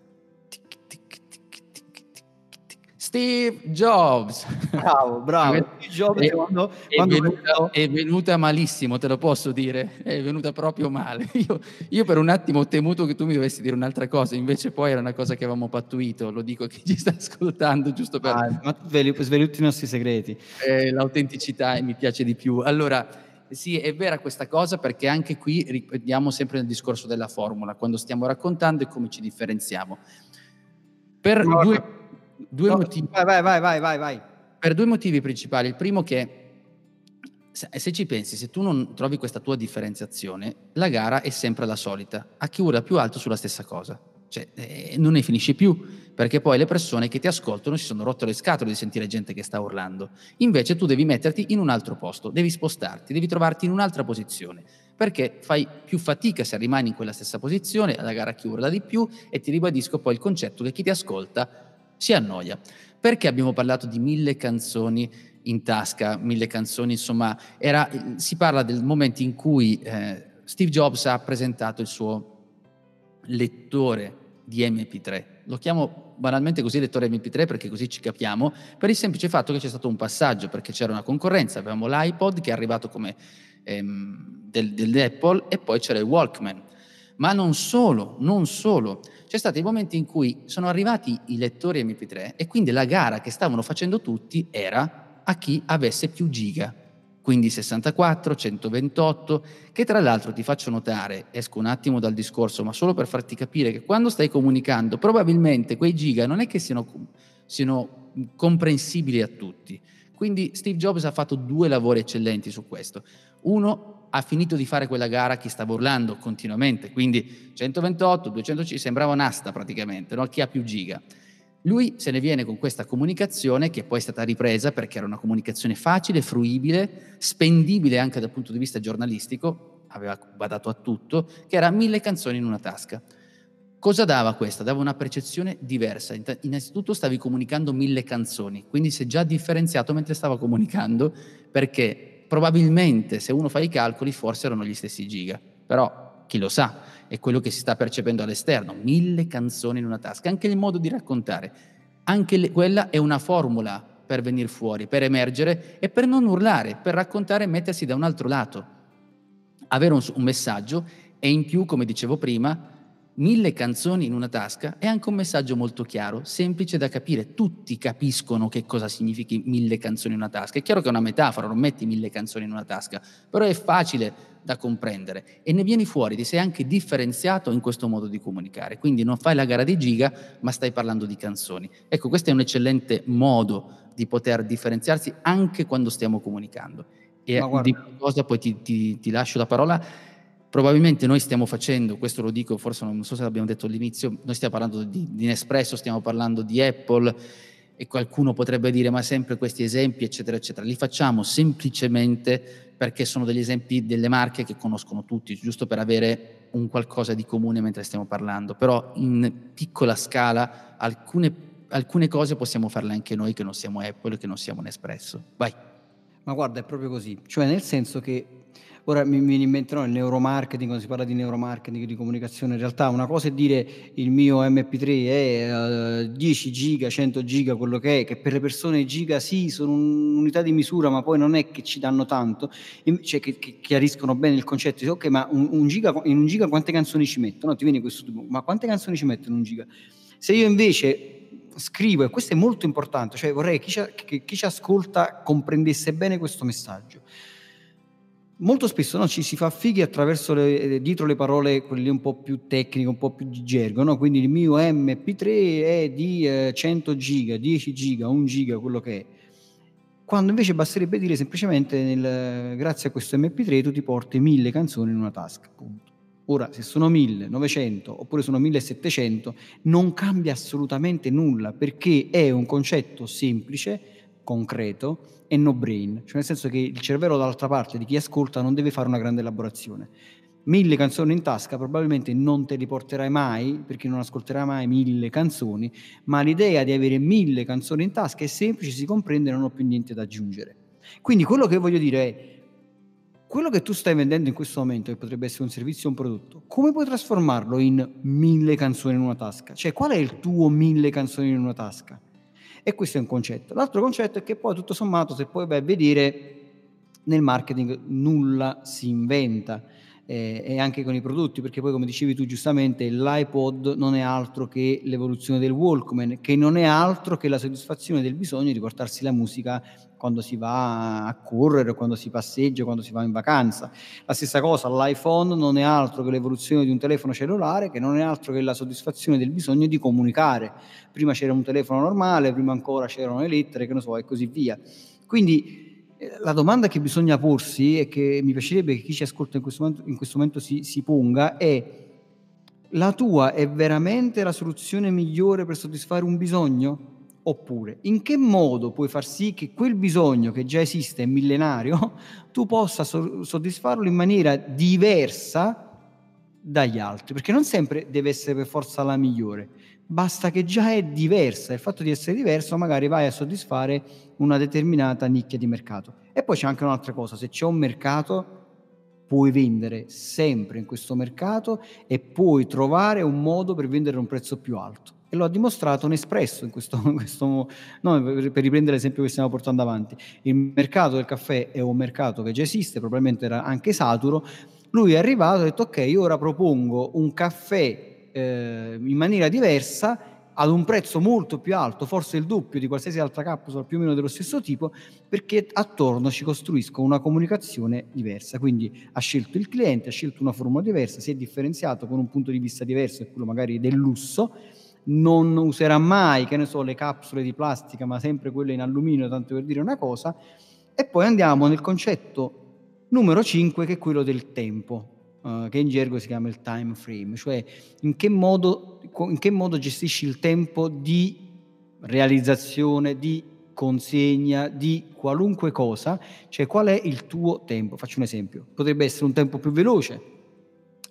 Steve Jobs. Bravo, bravo. Steve Jobs è, quando, è, quando venuta, è, venuta, malissimo, te lo posso dire. È venuta proprio male. Io, io, per un attimo ho temuto che tu mi dovessi dire un'altra cosa, invece poi era una cosa che avevamo pattuito. Lo dico a chi ci sta ascoltando, giusto per... Ah, ma sveli, sveli tutti i nostri segreti. Eh, l'autenticità mi piace di più. Allora, sì, è vera questa cosa perché anche qui ripetiamo sempre nel discorso della formula, quando stiamo raccontando e come ci differenziamo. Per no, due due no, motivi. Vai, vai, vai, vai, vai. Per due motivi principali. Il primo che se ci pensi, se tu non trovi questa tua differenziazione, la gara è sempre la solita, a chi urla più alto sulla stessa cosa. Cioè, eh, non ne finisce più, perché poi le persone che ti ascoltano si sono rotte le scatole di sentire gente che sta urlando. Invece tu devi metterti in un altro posto, devi spostarti, devi trovarti in un'altra posizione, perché fai più fatica se rimani in quella stessa posizione, la gara chi urla di più, e ti ribadisco poi il concetto che chi ti ascolta si annoia. Perché abbiamo parlato di mille canzoni in tasca, mille canzoni, insomma, era, si parla del momento in cui eh, Steve Jobs ha presentato il suo lettore di MP3. Lo chiamo banalmente così lettore MP3 perché così ci capiamo, per il semplice fatto che c'è stato un passaggio, perché c'era una concorrenza, avevamo l'iPod che è arrivato come ehm, del, dell'Apple e poi c'era il Walkman. Ma non solo, non solo c'è stati i momenti in cui sono arrivati i lettori MP3 e quindi la gara che stavano facendo tutti era a chi avesse più giga, quindi 64, 128, che tra l'altro ti faccio notare, esco un attimo dal discorso, ma solo per farti capire che quando stai comunicando, probabilmente quei giga non è che siano, siano comprensibili a tutti. Quindi Steve Jobs ha fatto due lavori eccellenti su questo. Uno, ha finito di fare quella gara chi stava urlando continuamente, quindi 128, 200, sembrava un'asta praticamente, no? chi ha più giga. Lui se ne viene con questa comunicazione che poi è stata ripresa perché era una comunicazione facile, fruibile, spendibile anche dal punto di vista giornalistico, aveva badato a tutto, che era mille canzoni in una tasca. Cosa dava questa? Dava una percezione diversa. Innanzitutto stavi comunicando mille canzoni, quindi si è già differenziato mentre stava comunicando perché probabilmente se uno fa i calcoli forse erano gli stessi giga, però chi lo sa, è quello che si sta percependo all'esterno, mille canzoni in una tasca, anche il modo di raccontare, anche le, quella è una formula per venire fuori, per emergere e per non urlare, per raccontare e mettersi da un altro lato, avere un, un messaggio e in più, come dicevo prima, mille canzoni in una tasca è anche un messaggio molto chiaro, semplice da capire. Tutti capiscono che cosa significhi mille canzoni in una tasca. È chiaro che è una metafora, non metti mille canzoni in una tasca, però è facile da comprendere e ne vieni fuori, ti sei anche differenziato in questo modo di comunicare. Quindi non fai la gara di giga, ma stai parlando di canzoni. Ecco, questo è un eccellente modo di poter differenziarsi anche quando stiamo comunicando. E di cosa poi ti, ti, ti lascio la parola Probabilmente noi stiamo facendo, questo lo dico, forse non so se l'abbiamo detto all'inizio, noi stiamo parlando di, di Nespresso, stiamo parlando di Apple e qualcuno potrebbe dire ma sempre questi esempi eccetera eccetera, li facciamo semplicemente perché sono degli esempi delle marche che conoscono tutti, giusto per avere un qualcosa di comune mentre stiamo parlando, però in piccola scala alcune, alcune cose possiamo farle anche noi che non siamo Apple che non siamo Nespresso. Vai. Ma guarda, è proprio così, cioè nel senso che Ora mi, mi inventerò il neuromarketing, quando si parla di neuromarketing, di comunicazione, in realtà una cosa è dire il mio MP3 è uh, 10 giga, 100 giga, quello che è, che per le persone giga sì, sono un'unità di misura, ma poi non è che ci danno tanto, cioè che, che chiariscono bene il concetto, dice, ok, ma un, un giga, in un giga quante canzoni ci mettono? Ti viene questo tipo, ma quante canzoni ci mettono in un giga? Se io invece scrivo, e questo è molto importante, cioè vorrei che chi ci, che chi ci ascolta comprendesse bene questo messaggio molto spesso no, ci si fa fighi attraverso le, eh, dietro le parole, quelle un po' più tecniche, un po' più di gergo, no? quindi il mio MP3 è di eh, 100 giga, 10 giga, 1 giga, quello che è. Quando invece basterebbe dire semplicemente nel, grazie a questo MP3 tu ti porti 1000 canzoni in una tasca, punto. Ora, se sono 1900 oppure sono 1700, non cambia assolutamente nulla perché è un concetto semplice, concreto e no brain, cioè nel senso che il cervello dall'altra parte di chi ascolta non deve fare una grande elaborazione. Mille canzoni in tasca probabilmente non te li porterai mai perché non ascolterai mai mille canzoni, ma l'idea di avere mille canzoni in tasca è semplice, si comprende non ho più niente da aggiungere. Quindi quello che voglio dire è quello che tu stai vendendo in questo momento, che potrebbe essere un servizio o un prodotto, come puoi trasformarlo in mille canzoni in una tasca? Cioè, qual è il tuo mille canzoni in una tasca? E questo è un concetto. L'altro concetto è che poi tutto sommato, se poi vai a vedere, nel marketing nulla si inventa eh, e anche con i prodotti, perché poi come dicevi tu giustamente, l'iPod non è altro che l'evoluzione del Walkman, che non è altro che la soddisfazione del bisogno di portarsi la musica quando si va a correre, quando si passeggia, quando si va in vacanza. La stessa cosa, l'iPhone non è altro che l'evoluzione di un telefono cellulare, che non è altro che la soddisfazione del bisogno di comunicare. Prima c'era un telefono normale, prima ancora c'erano le lettere, che ne so, e così via. Quindi eh, la domanda che bisogna porsi e che mi piacerebbe che chi ci ascolta in questo momento, in questo momento si, si ponga è la tua è veramente la soluzione migliore per soddisfare un bisogno? Oppure, in che modo puoi far sì che quel bisogno che già esiste, è millenario, tu possa so- soddisfarlo in maniera diversa dagli altri? Perché non sempre deve essere per forza la migliore, basta che già è diversa. Il fatto di essere diverso magari vai a soddisfare una determinata nicchia di mercato. E poi c'è anche un'altra cosa, se c'è un mercato puoi vendere sempre in questo mercato e puoi trovare un modo per vendere a un prezzo più alto e lo ha dimostrato Nespresso in questo, in questo no, per, riprendere l'esempio che stiamo portando avanti. Il mercato del caffè è un mercato che già esiste, probabilmente era anche saturo. Lui è arrivato e ha detto ok, io ora propongo un caffè eh, in maniera diversa ad un prezzo molto più alto, forse il doppio di qualsiasi altra capsula più o meno dello stesso tipo, perché attorno ci costruisco una comunicazione diversa. Quindi ha scelto il cliente, ha scelto una formula diversa, si è differenziato con un punto di vista diverso, è quello magari del lusso, non userà mai, che ne so, le capsule di plastica, ma sempre quelle in alluminio, tanto per dire una cosa. E poi andiamo nel concetto numero 5, che è quello del tempo, uh, che in gergo si chiama il time frame, cioè in che, modo, in che modo gestisci il tempo di realizzazione, di consegna, di qualunque cosa, cioè qual è il tuo tempo. Faccio un esempio, potrebbe essere un tempo più veloce,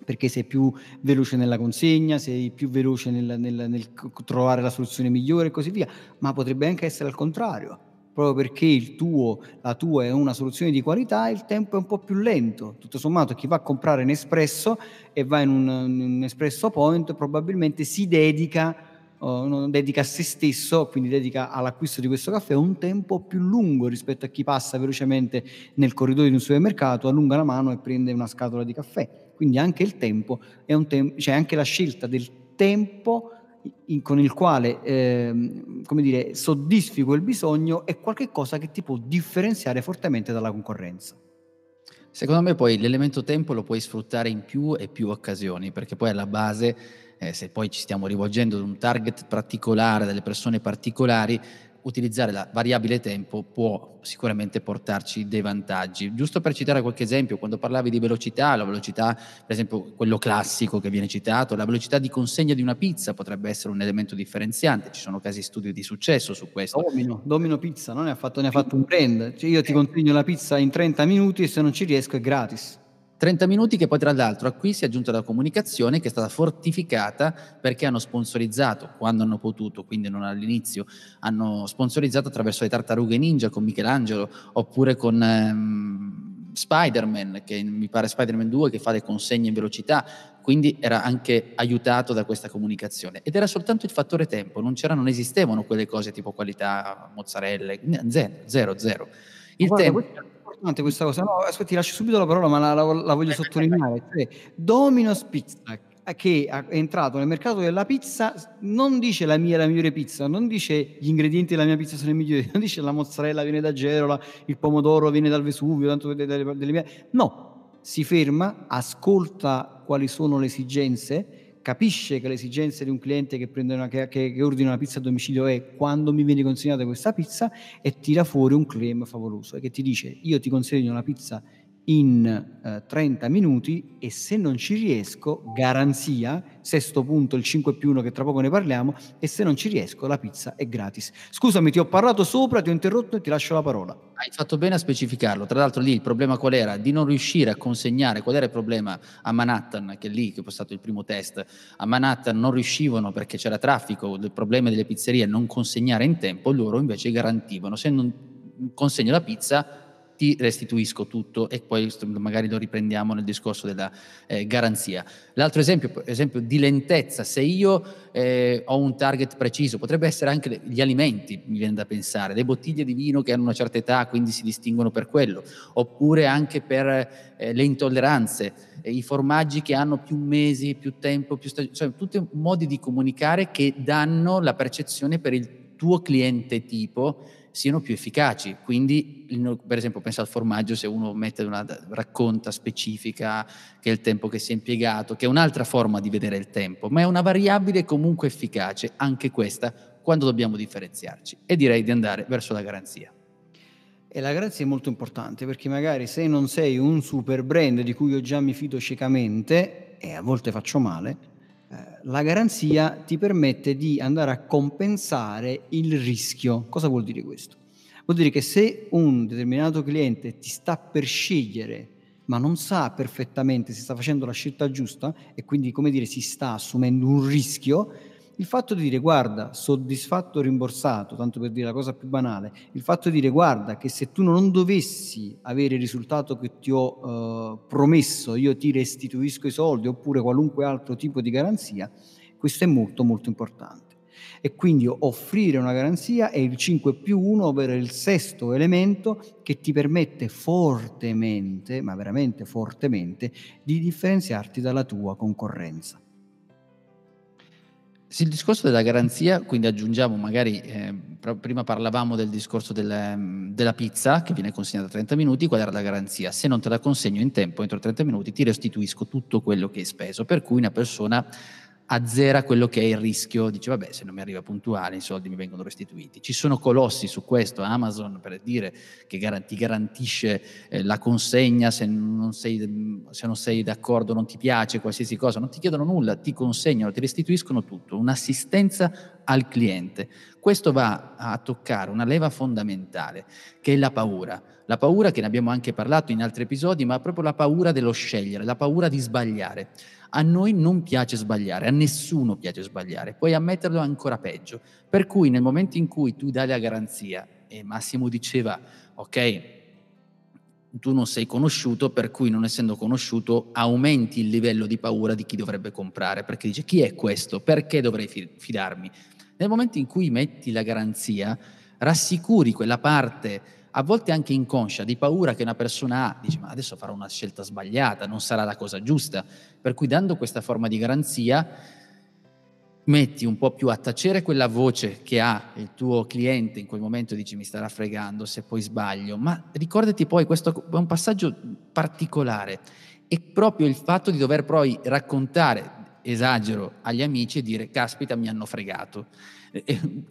perché sei più veloce nella consegna, sei più veloce nel, nel, nel, trovare la soluzione migliore e così via, ma potrebbe anche essere al contrario, proprio perché tuo, la tua è una soluzione di qualità, il tempo è un po' più lento. Tutto sommato chi va a comprare un espresso e va in un, un espresso point probabilmente si dedica, uh, dedica a se stesso, quindi dedica all'acquisto di questo caffè un tempo più lungo rispetto a chi passa velocemente nel corridoio di un supermercato, allunga la mano e prende una scatola di caffè quindi anche il tempo è un tempo, cioè anche la scelta del tempo in, con il quale eh, come dire, soddisfi quel bisogno è qualcosa che ti può differenziare fortemente dalla concorrenza. Secondo me poi l'elemento tempo lo puoi sfruttare in più e più occasioni, perché poi alla base, eh, se poi ci stiamo rivolgendo ad un target particolare, delle persone particolari, utilizzare la variabile tempo può sicuramente portarci dei vantaggi. Giusto per citare qualche esempio, quando parlavi di velocità, la velocità, per esempio quello classico che viene citato, la velocità di consegna di una pizza potrebbe essere un elemento differenziante, ci sono casi studio di successo su questo. Domino, Domino Pizza, no? ne, ha fatto, ne ha fatto un brand, cioè io ti consegno la pizza in 30 minuti e se non ci riesco è gratis. 30 minuti che poi tra l'altro a qui si è aggiunta la comunicazione che è stata fortificata perché hanno sponsorizzato quando hanno potuto, quindi non all'inizio, hanno sponsorizzato attraverso le tartarughe ninja con Michelangelo oppure con ehm, Spider-Man, che mi pare Spider-Man 2 che fa le consegne in velocità, quindi era anche aiutato da questa comunicazione ed era soltanto il fattore tempo, non, non esistevano quelle cose tipo qualità mozzarella, zero, zero, zero. Il Guarda, tempo importante questa cosa. No, aspetti, lascio subito la parola, ma la, la, la voglio sottolineare. Cioè, Domino's Pizza, che è entrato nel mercato della pizza non dice la mia è la migliore pizza, non dice gli ingredienti della mia pizza sono i migliori, non dice la mozzarella viene da Gerola, il pomodoro viene dal Vesuvio, tanto delle, delle mie... No, si ferma, ascolta quali sono le esigenze, capisce che le esigenze di un cliente che, una, che, che ordina una pizza a domicilio è quando mi viene consegnata questa pizza e tira fuori un claim favoloso e che ti dice io ti consegno una pizza in eh, 30 minuti e se non ci riesco, garanzia, sesto punto, il 5 più 1 che tra poco ne parliamo, e se non ci riesco la pizza è gratis. Scusami, ti ho parlato sopra, ti ho interrotto e ti lascio la parola. Hai fatto bene a specificarlo, tra l'altro lì il problema qual era? Di non riuscire a consegnare, qual era il problema a Manhattan, che è lì che è stato il primo test, a Manhattan non riuscivano perché c'era traffico, il problema delle pizzerie, non consegnare in tempo, loro invece garantivano, se non consegno la pizza ti restituisco tutto e poi magari lo riprendiamo nel discorso della eh, garanzia. L'altro esempio, esempio di lentezza, se io eh, ho un target preciso, potrebbe essere anche gli alimenti, mi viene da pensare, le bottiglie di vino che hanno una certa età, quindi si distinguono per quello, oppure anche per eh, le intolleranze, i formaggi che hanno più mesi, più tempo, più stag- cioè tutti modi di comunicare che danno la percezione per il tuo cliente tipo siano più efficaci. Quindi, per esempio, pensa al formaggio, se uno una racconta specifica, che è il tempo che si è impiegato, che è un'altra forma di vedere il tempo, ma è una variabile comunque efficace, anche questa, quando dobbiamo differenziarci. E direi di andare verso la garanzia. E la garanzia è molto importante perché magari se non sei un super brand di cui io già mi fido ciecamente, e a volte faccio male, la garanzia ti permette di andare a compensare il rischio. Cosa vuol dire questo? Vuol dire che se un determinato cliente ti sta per scegliere, ma non sa perfettamente se sta facendo la scelta giusta e quindi, come dire, si sta assumendo un rischio, il fatto di dire guarda, soddisfatto o rimborsato, tanto per dire la cosa più banale, il fatto di dire guarda che se tu non dovessi avere il risultato che ti ho eh, promesso, io ti restituisco i soldi oppure qualunque altro tipo di garanzia, questo è molto molto importante. E quindi offrire una garanzia è il 5 più 1, ovvero il sesto elemento che ti permette fortemente, ma veramente fortemente, di differenziarti dalla tua concorrenza. Sì, il discorso della garanzia, quindi aggiungiamo magari, eh, prima parlavamo del discorso del, della pizza che viene consegnata a 30 minuti, qual era la garanzia? Se non te la consegno in tempo, entro 30 minuti, ti restituisco tutto quello che hai speso, per cui una persona azzera quello che è il rischio, dice vabbè se non mi arriva puntuale i soldi mi vengono restituiti. Ci sono colossi su questo, Amazon per dire che ti garantisce eh, la consegna se non, sei, se non sei d'accordo, non ti piace qualsiasi cosa, non ti chiedono nulla, ti consegnano, ti restituiscono tutto, un'assistenza al cliente. Questo va a toccare una leva fondamentale che è la paura. La paura che ne abbiamo anche parlato in altri episodi, ma proprio la paura dello scegliere, la paura di sbagliare. A noi non piace sbagliare, a nessuno piace sbagliare, puoi ammetterlo ancora peggio. Per cui nel momento in cui tu dai la garanzia, e Massimo diceva, ok, tu non sei conosciuto, per cui non essendo conosciuto aumenti il livello di paura di chi dovrebbe comprare, perché dice chi è questo? Perché dovrei fidarmi? Nel momento in cui metti la garanzia, rassicuri quella parte a volte anche inconscia, di paura che una persona ha, dice ma adesso farò una scelta sbagliata, non sarà la cosa giusta. Per cui dando questa forma di garanzia metti un po' più a tacere quella voce che ha il tuo cliente in quel momento dici mi starà fregando se poi sbaglio, ma ricordati poi, questo è un passaggio particolare, è proprio il fatto di dover poi raccontare, esagero, agli amici e dire caspita mi hanno fregato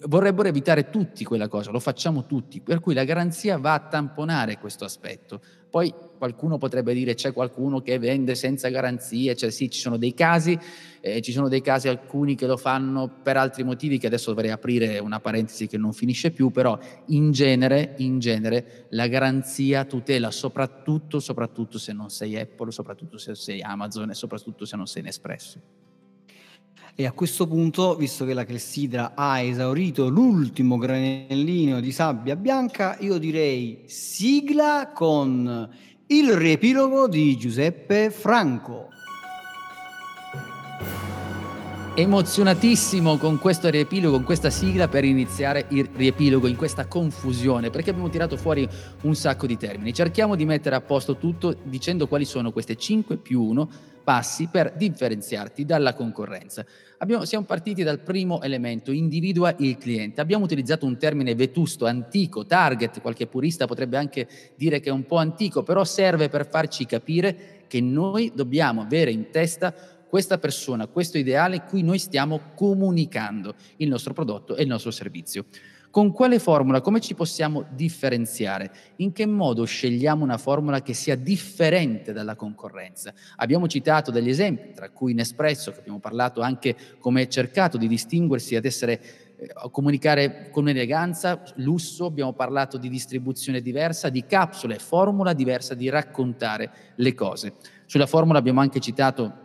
vorrebbero evitare tutti quella cosa, lo facciamo tutti, per cui la garanzia va a tamponare questo aspetto. Poi qualcuno potrebbe dire c'è qualcuno che vende senza garanzie, cioè sì, ci sono dei casi, eh, ci sono dei casi alcuni che lo fanno per altri motivi che adesso dovrei aprire una parentesi che non finisce più, però in genere, in genere la garanzia tutela soprattutto, soprattutto se non sei Apple, soprattutto se sei Amazon e soprattutto se non sei Nespresso. E a questo punto, visto che la clessidra ha esaurito l'ultimo granellino di sabbia bianca, io direi sigla con il riepilogo di Giuseppe Franco. Emozionatissimo con questo riepilogo, con questa sigla per iniziare il riepilogo in questa confusione, perché abbiamo tirato fuori un sacco di termini. Cerchiamo di mettere a posto tutto dicendo quali sono queste 5 più 1 passi per differenziarti dalla concorrenza. Abbiamo, siamo partiti dal primo elemento, individua il cliente. Abbiamo utilizzato un termine vetusto, antico, target, qualche purista potrebbe anche dire che è un po' antico, però serve per farci capire che noi dobbiamo avere in testa questa persona, questo ideale cui noi stiamo comunicando il nostro prodotto e il nostro servizio. Con quale formula? Come ci possiamo differenziare? In che modo scegliamo una formula che sia differente dalla concorrenza? Abbiamo citato degli esempi, tra cui Nespresso, che abbiamo parlato anche come cercato di distinguersi ad essere eh, comunicare con eleganza, lusso, abbiamo parlato di distribuzione diversa, di capsule, formula diversa di raccontare le cose. Sulla formula abbiamo anche citato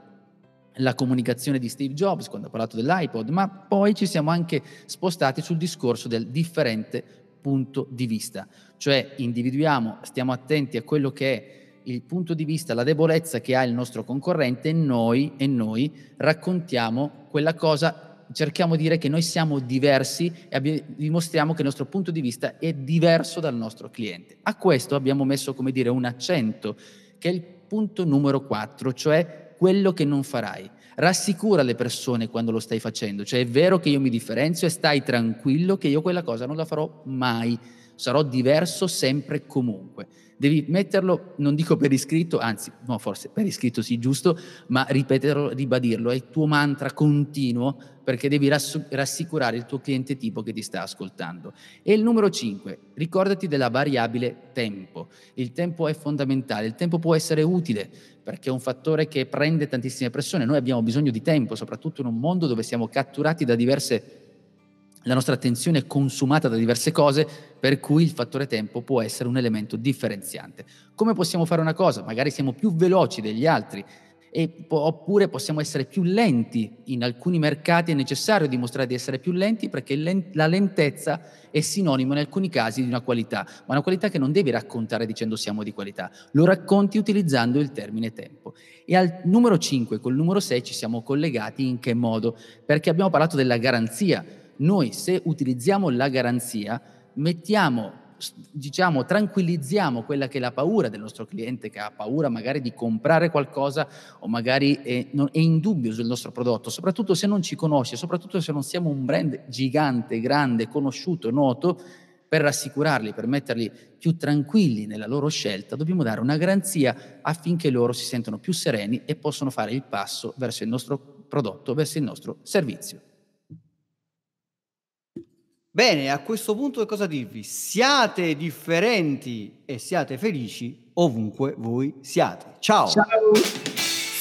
la comunicazione di Steve Jobs quando ha parlato dell'iPod, ma poi ci siamo anche spostati sul discorso del differente punto di vista, cioè individuiamo, stiamo attenti a quello che è il punto di vista, la debolezza che ha il nostro concorrente e noi, e noi raccontiamo quella cosa, cerchiamo di dire che noi siamo diversi e dimostriamo che il nostro punto di vista è diverso dal nostro cliente. A questo abbiamo messo, come dire, un accento, che è il punto numero 4, cioè quello che non farai. Rassicura le persone quando lo stai facendo, cioè è vero che io mi differenzio e stai tranquillo che io quella cosa non la farò mai, sarò diverso sempre e comunque. Devi metterlo, non dico per iscritto, anzi, no, forse per iscritto sì, giusto, ma ripeterlo, ribadirlo, è il tuo mantra continuo perché devi rassicurare il tuo cliente tipo che ti sta ascoltando. E il numero 5, ricordati della variabile tempo. Il tempo è fondamentale, il tempo può essere utile perché è un fattore che prende tantissime persone. Noi abbiamo bisogno di tempo, soprattutto in un mondo dove siamo catturati da diverse la nostra attenzione è consumata da diverse cose, per cui il fattore tempo può essere un elemento differenziante. Come possiamo fare una cosa? Magari siamo più veloci degli altri, e, oppure possiamo essere più lenti. In alcuni mercati è necessario dimostrare di essere più lenti perché la lentezza è sinonimo in alcuni casi di una qualità, ma una qualità che non devi raccontare dicendo siamo di qualità, lo racconti utilizzando il termine tempo. E al numero 5 col numero 6 ci siamo collegati in che modo? Perché abbiamo parlato della garanzia noi se utilizziamo la garanzia mettiamo diciamo, tranquillizziamo quella che è la paura del nostro cliente che ha paura magari di comprare qualcosa o magari è, non, è, in dubbio sul nostro prodotto, soprattutto se non ci conosce, soprattutto se non siamo un brand gigante, grande, conosciuto, noto, per rassicurarli, per metterli più tranquilli nella loro scelta, dobbiamo dare una garanzia affinché loro si sentano più sereni e possano fare il passo verso il nostro prodotto, verso il nostro servizio. Bene, a questo punto che cosa dirvi? Siate differenti e siate felici ovunque voi siate. Ciao! Ciao!